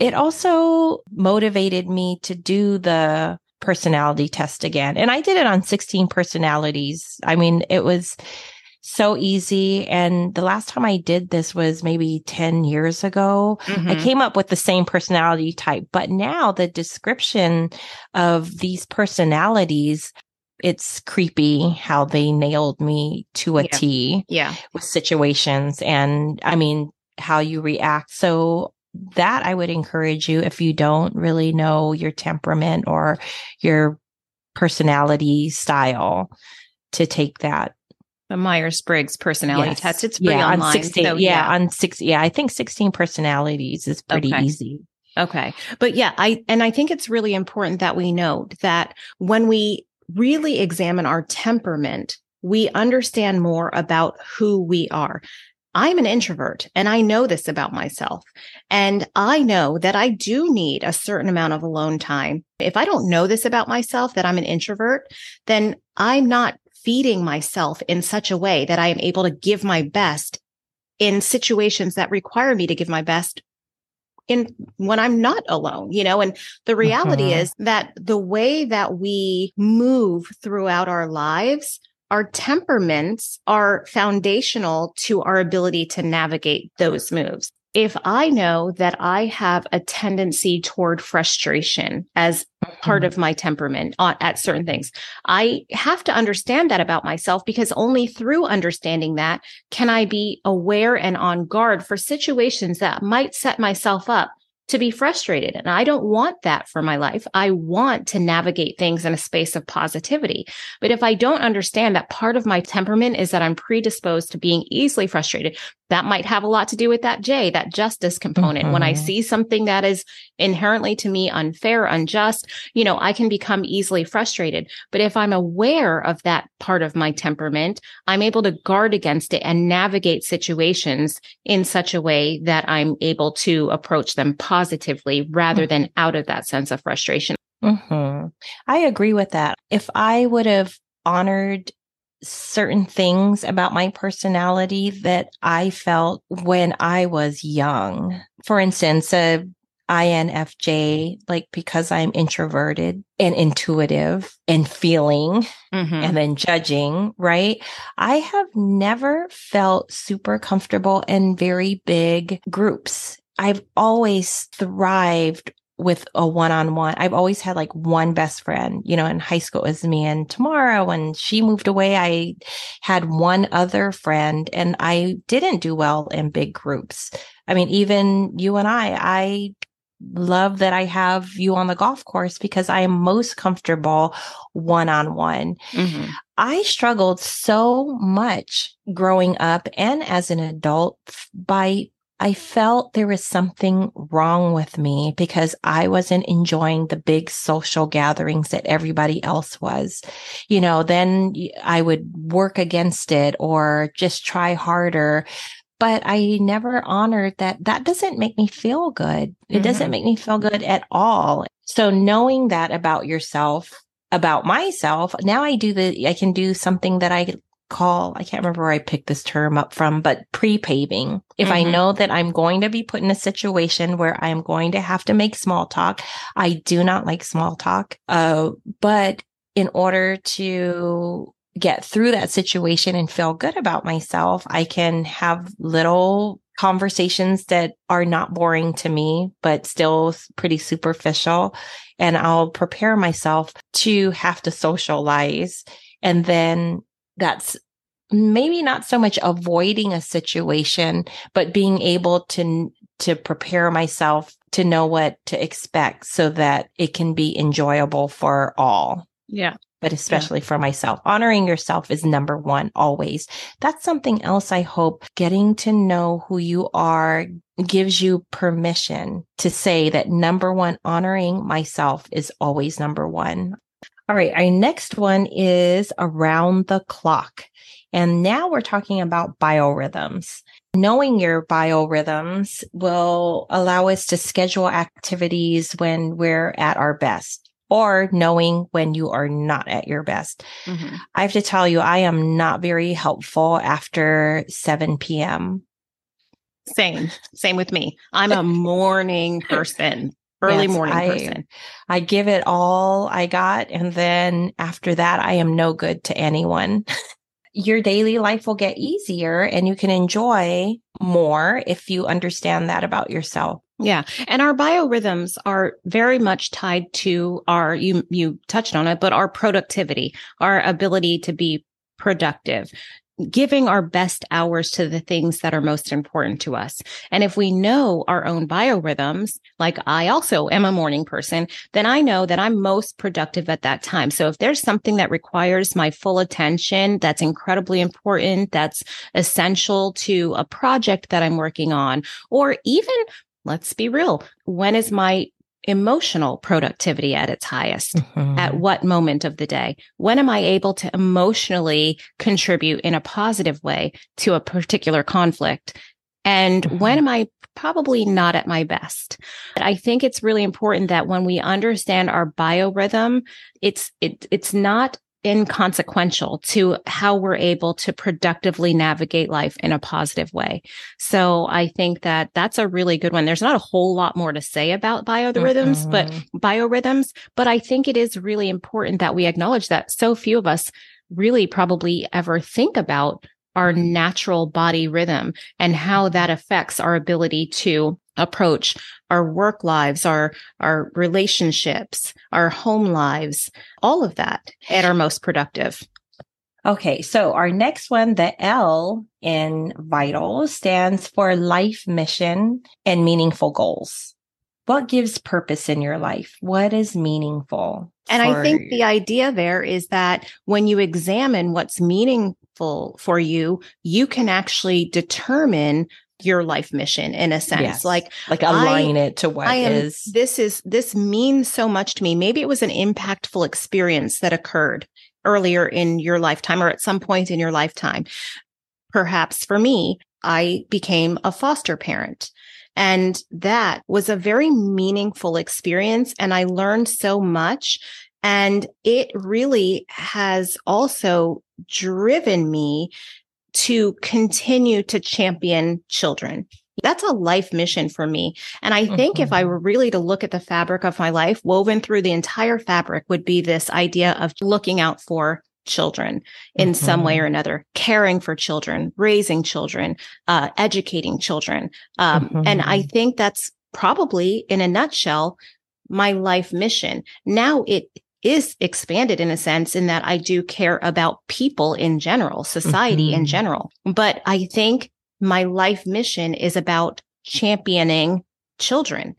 it also motivated me to do the personality test again. And I did it on 16 personalities. I mean, it was so easy. And the last time I did this was maybe 10 years ago. I Mhm. came up with the same personality type, but now the description of these personalities, it's creepy how they nailed me to a Yeah. T Yeah. with situations and I mean, how you react. So that I would encourage you if you don't really know your temperament or your personality style to take that The Myers Briggs personality Yes. test. It's pretty yeah, online. on 16. so, yeah, on six. Yeah, I think 16 personalities is pretty Okay. easy. Okay. But yeah, I, and I think it's really important that we note that when we really examine our temperament, we understand more about who we are. I'm an introvert and I know this about myself. And I know that I do need a certain amount of alone time. If I don't know this about myself, that I'm an introvert, then I'm not feeding myself in such a way that I am able to give my best in situations that require me to give my best in when I'm not alone, you know, and the reality Mhm. is that the way that we move throughout our lives, our temperaments are foundational to our ability to navigate those moves. If I know that I have a tendency toward frustration as part Mhm. of my temperament on, at certain things. I have to understand that about myself because only through understanding that can I be aware and on guard for situations that might set myself up to be frustrated. And I don't want that for my life. I want to navigate things in a space of positivity. But if I don't understand that part of my temperament is that I'm predisposed to being easily frustrated, that might have a lot to do with that J, that justice component. When I Mhm. see something that is inherently to me unfair, unjust, you know, I can become easily frustrated. But if I'm aware of that part of my temperament, I'm able to guard against it and navigate situations in such a way that I'm able to approach them positively rather than out of that sense of frustration. hmm I agree with that. If I would have honored certain things about my personality that I felt when I was young, for instance, a INFJ, like because I'm introverted and intuitive and feeling Mm-hmm. and then judging, right? I have never felt super comfortable in very big groups. I've always thrived with a one-on-one. I've always had like one best friend, you know, in high school it was me and Tamara. When she moved away, I had one other friend and I didn't do well in big groups. I mean, even you and I, I love that I have you on the golf course because I am most comfortable one on one. Mm-hmm. I struggled so much growing up and as an adult by I felt there was something wrong with me because I wasn't enjoying the big social gatherings that everybody else was. You know, then I would work against it or just try harder. But I never honored that that doesn't make me feel good. It doesn't Mhm. make me feel good at all. So knowing that about yourself, about myself, now I do the, I can do something that I call, I can't remember where I picked this term up from, but pre-paving. If I Mhm. know that I'm going to be put in a situation where I'm going to have to make small talk, I do not like small talk. Uh, but in order to get through that situation and feel good about myself, I can have little conversations that are not boring to me, but still pretty superficial. And I'll prepare myself to have to socialize. And then that's maybe not so much avoiding a situation, but being able to, to prepare myself to know what to expect so that it can be enjoyable for all Yeah. but especially for myself. Honoring yourself is number one always. That's something else I hope getting to know who you are gives you permission to say that number one, honoring myself is always number one. All right. Our next one is around the clock. And now we're talking about biorhythms. Knowing your biorhythms will allow us to schedule activities when we're at our best or knowing when you are not at your best. Mhm. I have to tell you, I am not very helpful after 7 p.m. Same. Same with me. I'm a morning person, early Yes, morning I- person. I give it all I got. And then after that, I am no good to anyone. Your daily life will get easier and you can enjoy more if you understand that about yourself. Yeah. And our biorhythms are very much tied to our, you, you touched on it, but our productivity, our ability to be productive. Giving our best hours to the things that are most important to us. And if we know our own biorhythms, like I also am a morning person, then I know that I'm most productive at that time. So if there's something that requires my full attention, that's incredibly important, that's essential to a project that I'm working on, or even let's be real. When is my emotional productivity at its highest? Mm-hmm. At what moment of the day? When am I able to emotionally contribute in a positive way to a particular conflict? And mm-hmm. when am I probably not at my best? I think it's really important that when we understand our biorhythm, it's, it, it's not inconsequential to how we're able to productively navigate life in a positive way. So I think that that's a really good one. There's not a whole lot more to say about biorhythms, mm-hmm. but biorhythms, but I think it is really important that we acknowledge that so few of us really probably ever think about our natural body rhythm and how that affects our ability to approach our work lives, our, our relationships, our home lives, all of that at our most productive. Okay. So our next one, the L in vital stands for life mission and meaningful goals. What gives purpose in your life? What is meaningful? And I think the idea there is that when you examine what's meaningful for you, you can actually determine your life mission in a sense. Yes. Like like align I, it to what am, is this is this means so much to me. Maybe it was an impactful experience that occurred earlier in your lifetime or at some point in your lifetime. Perhaps for me, I became a foster parent. And that was a very meaningful experience. And I learned so much. And it really has also driven me to continue to champion children. That's a life mission for me. And I think mm-hmm. if I mm-hmm. were really to look at the fabric of my life, woven through the entire fabric would be this idea of looking out for children in mm-hmm. some way or mm-hmm. another, caring for children, raising children, uh, educating children. Um, mm-hmm. And I mm-hmm. think that's probably in a nutshell, my life mission. Now it is expanded in a sense in that I do care about people in general, society mm-hmm. in general. But I think my life mission is about championing children.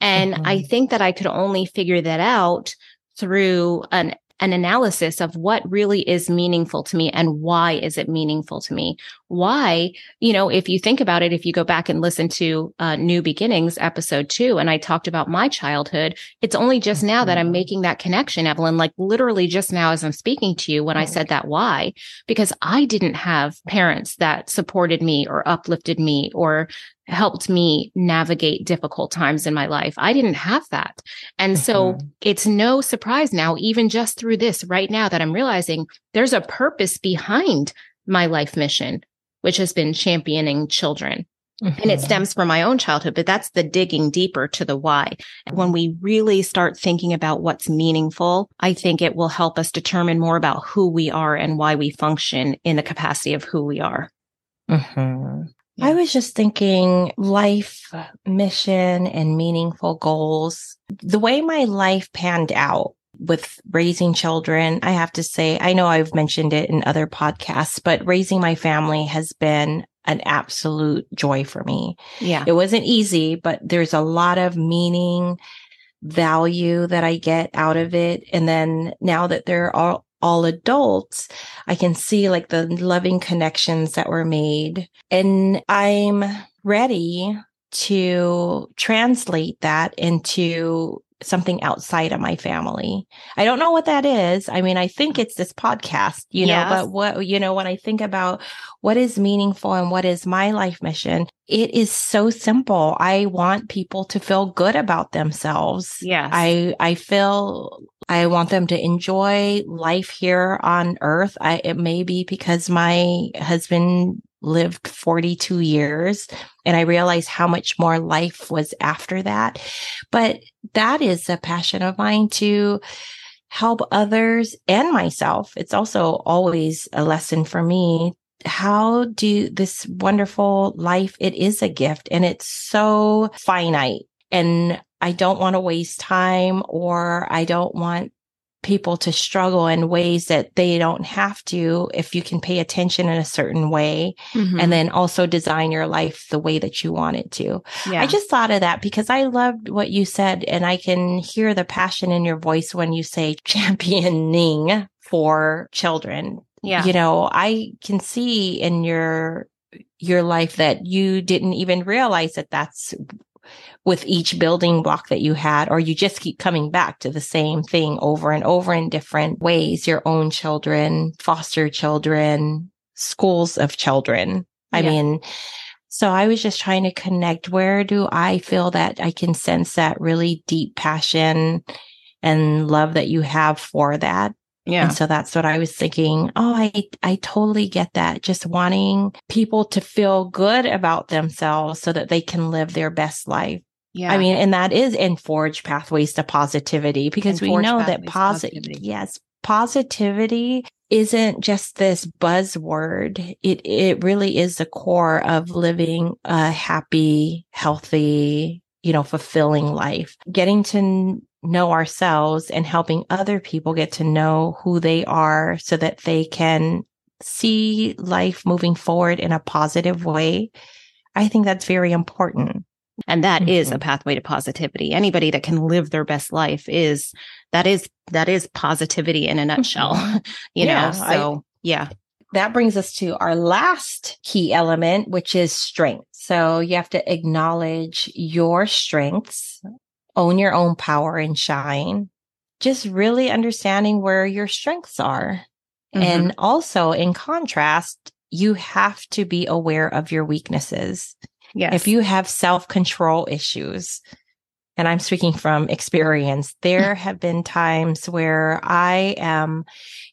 And mm-hmm. I think that I could only figure that out through an an analysis of what really is meaningful to me and why is it meaningful to me? Why, you know, if you think about it, if you go back and listen to uh, New Beginnings episode two, and I talked about my childhood, it's only just now that I'm mm-hmm. making that connection, Evelyn, like literally just now as I'm speaking to you when I said that why, because I didn't have parents that supported me or uplifted me or helped me navigate difficult times in my life. I didn't have that. And mm-hmm. so it's no surprise now, even just through this right now that I'm realizing there's a purpose behind my life mission, which has been championing children. Mm-hmm. And it mm-hmm. stems from my own childhood, but that's the digging deeper to the why. When we really start thinking about what's meaningful, I think it will help us determine more about who we are and why we function in the capacity of who we are. Mm-hmm. Yeah. I was just thinking life mission and meaningful goals. The way my life panned out with raising children, I have to say, I know I've mentioned it in other podcasts, but raising my family has been an absolute joy for me. Yeah. It wasn't easy, but there's a lot of meaning, value that I get out of it. And then now that they're all all adults, I can see like the loving connections that were made. And I'm ready to translate that into something outside of my family. I don't know what that is. I mean, I think it's this podcast, you know, yes. but what, you know, when I think about what is meaningful and what is my life mission, it is so simple. I want people to feel good about themselves. Yes. I, I feel I want them to enjoy life here on earth. I, it may be because my husband lived 42 years and I realized how much more life was after that. But that is a passion of mine to help others and myself. It's also always a lesson for me. How do this wonderful life? It is a gift and it's so finite and I don't want to waste time or I don't want people to struggle in ways that they don't have to if you can pay attention in a certain way Mhm. and then also design your life the way that you want it to. yeah. I just thought of that because I loved what you said and I can hear the passion in your voice when you say championing for children. yeah. You know, I can see in your your life that you didn't even realize that that's with each building block that you had or you just keep coming back to the same thing over and over in different ways your own children foster children schools of children i Yeah. mean so i was just trying to connect where do i feel that i can sense that really deep passion and love that you have for that yeah. and so that's what I was thinking. Oh, I, I totally get that. Just wanting people to feel good about themselves so that they can live their best life. yeah. I mean, and that is in Forge Pathways to Positivity because we know that positive, yes, positivity isn't just this buzzword. It, it really is the core of living a happy, healthy, you know, fulfilling life. Getting to know ourselves and helping other people get to know who they are so that they can see life moving forward in a positive way. I think that's very important. and that is a Mhm. pathway to positivity. Anybody that can live their best life is that is that is positivity in a nutshell. you Yeah, know, I- so yeah. that brings us to our last key element, which is strength. So you have to acknowledge your strengths, own your own power and shine, just really understanding where your strengths are. Mm-hmm. And also in contrast, you have to be aware of your weaknesses. yes. If you have self control issues, and I'm speaking from experience, there have been times where I am,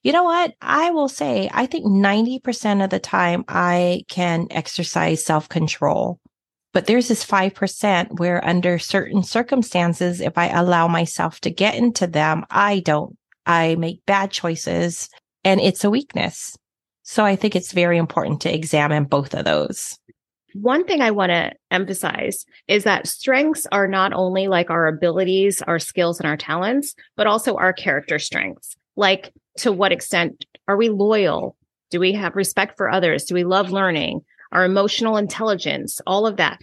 you know what? I will say, I think 90% of the time I can exercise self control. But there's this 5% where, under certain circumstances, if I allow myself to get into them, I don't. I make bad choices and it's a weakness. So I think it's very important to examine both of those. one thing I want to emphasize is that strengths are not only like our abilities, our skills, and our talents, but also our character strengths. Like, to what extent are we loyal? Do we have respect for others? Do we love learning? Our emotional intelligence, all of that.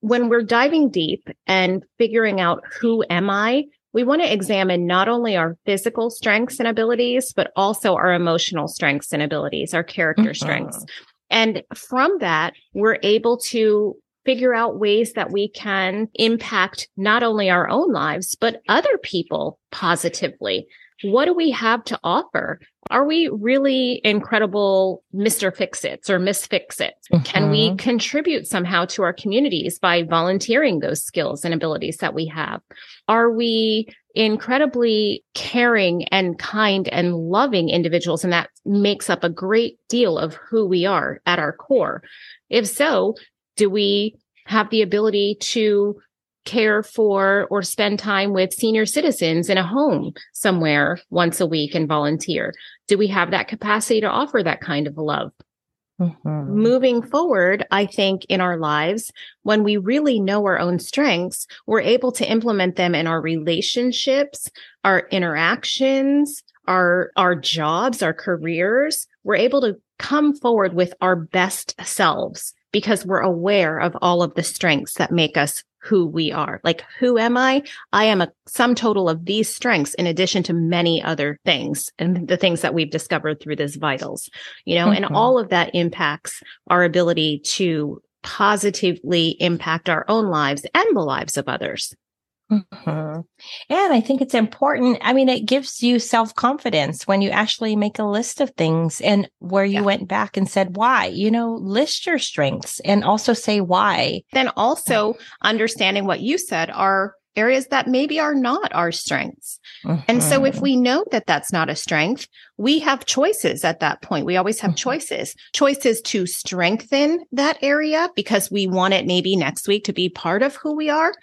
When we're diving deep and figuring out who am I, we want to examine not only our physical strengths and abilities, but also our emotional strengths and abilities, our character Mhm. strengths. And from that, we're able to figure out ways that we can impact not only our own lives, but other people positively. What do we have to offer? Are we really incredible Mr. Fix Its or Miss Fix It? Can we Mhm. contribute somehow to our communities by volunteering those skills and abilities that we have? Are we incredibly caring and kind and loving individuals? And that makes up a great deal of who we are at our core. If so, do we have the ability to care for or spend time with senior citizens in a home somewhere once a week and volunteer? Do we have that capacity to offer that kind of love? Mhm. moving forward, I think in our lives, when we really know our own strengths, we're able to implement them in our relationships, our interactions, our, our jobs, our careers. We're able to come forward with our best selves because we're aware of all of the strengths that make us who we are. Like, who am I? I am a sum total of these strengths in addition to many other things and the things that we've discovered through this vitals, you know, and Mhm. all of that impacts our ability to positively impact our own lives and the lives of others. Mhm. And I think it's important. I mean, it gives you self confidence when you actually make a list of things and where you Yeah. went back and said, why, you know, list your strengths and also say why. Then also understanding what you said are areas that maybe are not our strengths. And so if Mhm. we know that that's not a strength, we have choices at that point. We always have Mhm. choices, choices to strengthen that area because we want it maybe next week to be part of who we are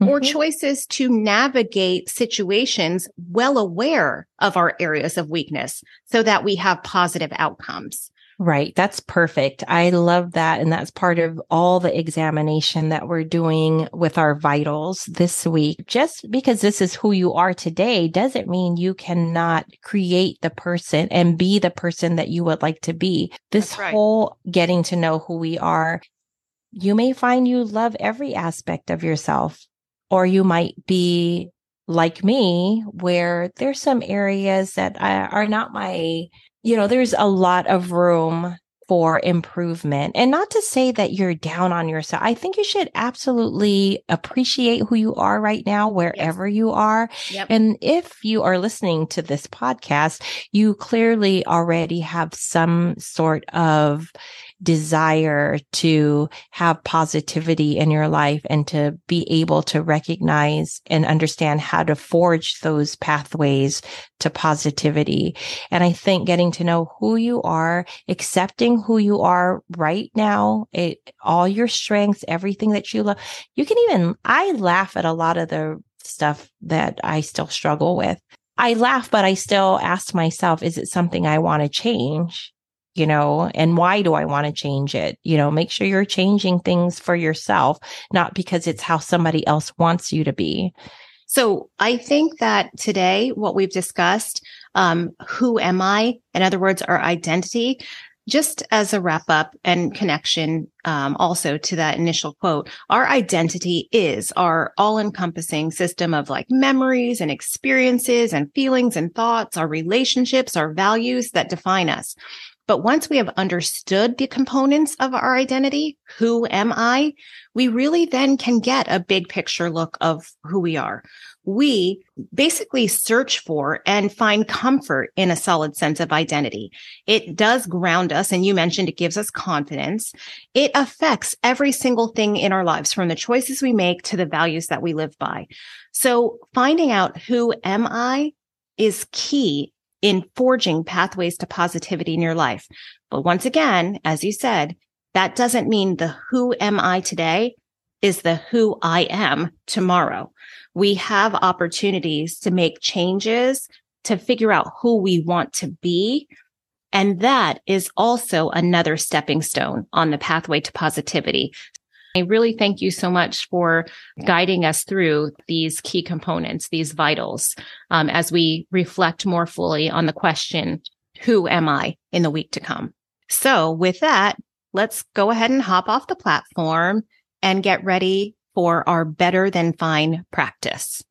or Mhm. choices to navigate situations well aware of our areas of weakness so that we have positive outcomes. Right. That's perfect. I love that. And that's part of all the examination that we're doing with our vitals this week. Just because this is who you are today doesn't mean you cannot create the person and be the person that you would like to be. This right. whole getting to know who we are, you may find you love every aspect of yourself, or you might be like me, where there's some areas that uh, are not my you know, there's a lot of room for improvement. And not to say that you're down on yourself. I think you should absolutely appreciate who you are right now, wherever yes. you are. Yep. And if you are listening to this podcast, you clearly already have some sort of desire to have positivity in your life and to be able to recognize and understand how to forge those pathways to positivity. And I think getting to know who you are, accepting who you are right now, it, all your strengths, everything that you love, you can even, I laugh at a lot of the stuff that I still struggle with. I laugh, but I still ask myself, is it something I want to change? You know, and why do I want to change it? You know, make sure you're changing things for yourself, not because it's how somebody else wants you to be. So I think that today, what we've discussed, um, who am I? In other words, our identity, just as a wrap up and connection, um, also to that initial quote, our identity is our all encompassing system of like memories and experiences and feelings and thoughts, our relationships, our values that define us. But once we have understood the components of our identity, who am I? We really then can get a big picture look of who we are. We basically search for and find comfort in a solid sense of identity. It does ground us. And you mentioned it gives us confidence. It affects every single thing in our lives from the choices we make to the values that we live by. So finding out who am I is key in forging pathways to positivity in your life. But once again, as you said, that doesn't mean the who am I today is the who I am tomorrow. We have opportunities to make changes to figure out who we want to be. And that is also another stepping stone on the pathway to positivity. I really thank you so much for guiding us through these key components, these vitals, um, as we reflect more fully on the question, who am I in the week to come? So with that, let's go ahead and hop off the platform and get ready for our better than fine practice.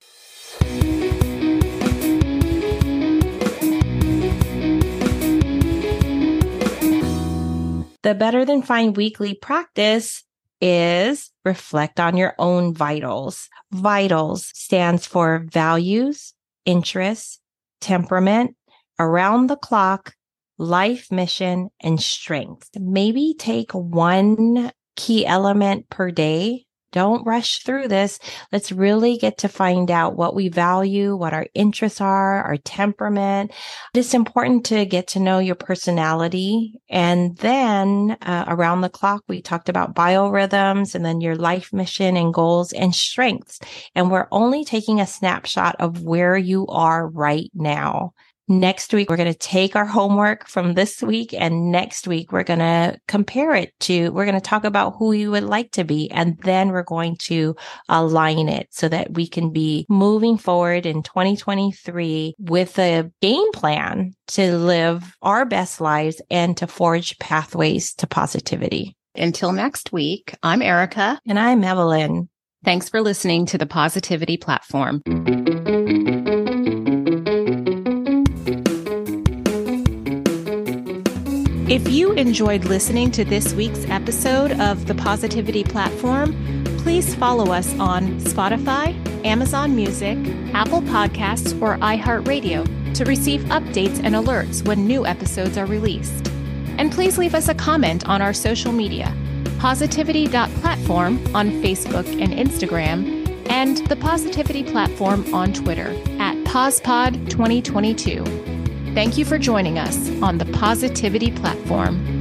The Better Than Fine weekly practice is reflect on your own vitals. Vitals stands for values, interests, temperament, around the clock, life mission, and strength. Maybe take one key element per day don't rush through this. Let's really get to find out what we value, what our interests are, our temperament. It's important to get to know your personality. And then uh, around the clock, we talked about biorhythms and then your life mission and goals and strengths. And we're only taking a snapshot of where you are right now. Next week, we're going to take our homework from this week and next week we're going to compare it to, we're going to talk about who you would like to be. And then we're going to align it so that we can be moving forward in 2023 with a game plan to live our best lives and to forge pathways to positivity. Until next week, I'm Erica. And I'm Evelyn. Thanks for listening to the Positivity Platform. If you enjoyed listening to this week's episode of the Positivity Platform, please follow us on Spotify, Amazon Music, Apple Podcasts, or iHeartRadio to receive updates and alerts when new episodes are released. And please leave us a comment on our social media positivity.platform on Facebook and Instagram, and the Positivity Platform on Twitter at PosPod2022. Thank you for joining us on the Positivity Platform.